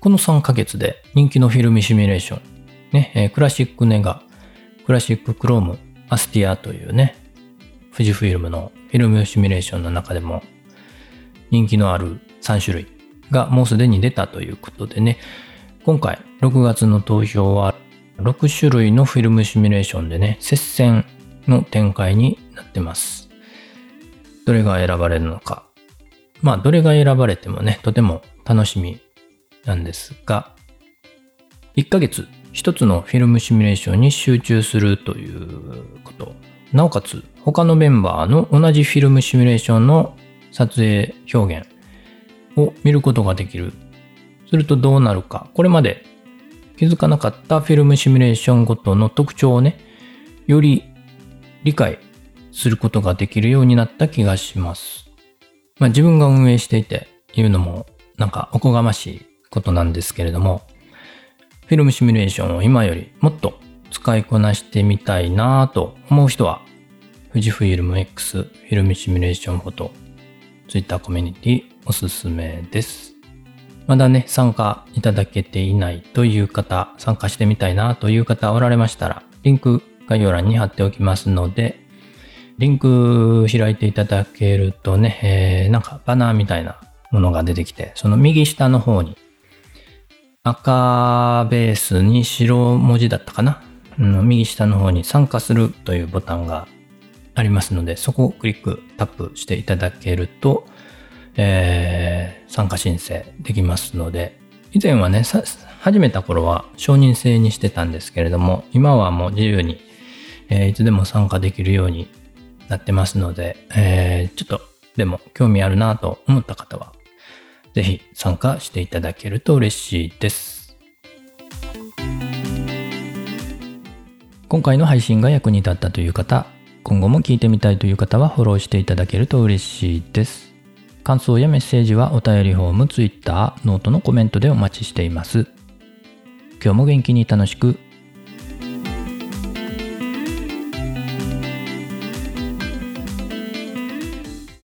この3ヶ月で人気のフィルムシミュレーション、ね、えークラシックネガ、クラシッククローム、アスティアというね、富士フィルムのフィルムシミュレーションの中でも人気のある3種類がもうすでに出たということでね、今回6月の投票は6種類のフィルムシミュレーションでね、接戦の展開になってます。どれが選ばれるのか。まあ、どれが選ばれてもね、とても楽しみなんですが、1ヶ月一つのフィルムシミュレーションに集中するということ。なおかつ、他のメンバーの同じフィルムシミュレーションの撮影表現を見ることができる。するとどうなるか。これまで気づかなかったフィルムシミュレーションごとの特徴をね、より理解することができるようになった気がします。まあ自分が運営していて言うのもなんかおこがましいことなんですけれども、フィルムシミュレーションを今よりもっと使いこなしてみたいなぁと思う人は、富士フィルム X フィルムシミュレーションフォト Twitter コミュニティおすすめです。まだね、参加いただけていないという方、参加してみたいなという方おられましたら、リンク概要欄に貼っておきますので、リンク開いていただけるとね、えーなんかバナーみたいなものが出てきて、その右下の方に赤ベースに白文字だったかな、うん、右下の方に参加するというボタンがありますので、そこをクリック、タップしていただけると、えー参加申請できますので、以前はね、始めた頃は承認制にしてたんですけれども、今はもう自由に、えーいつでも参加できるようになってますので、えーちょっとでも興味あるなと思った方は、ぜひ参加していただけると嬉しいです。今回の配信が役に立ったという方、今後も聞いてみたいという方はフォローしていただけると嬉しいです。感想やメッセージはお便りフォーム、Twitter、 note のコメントでお待ちしています。今日も元気に楽しく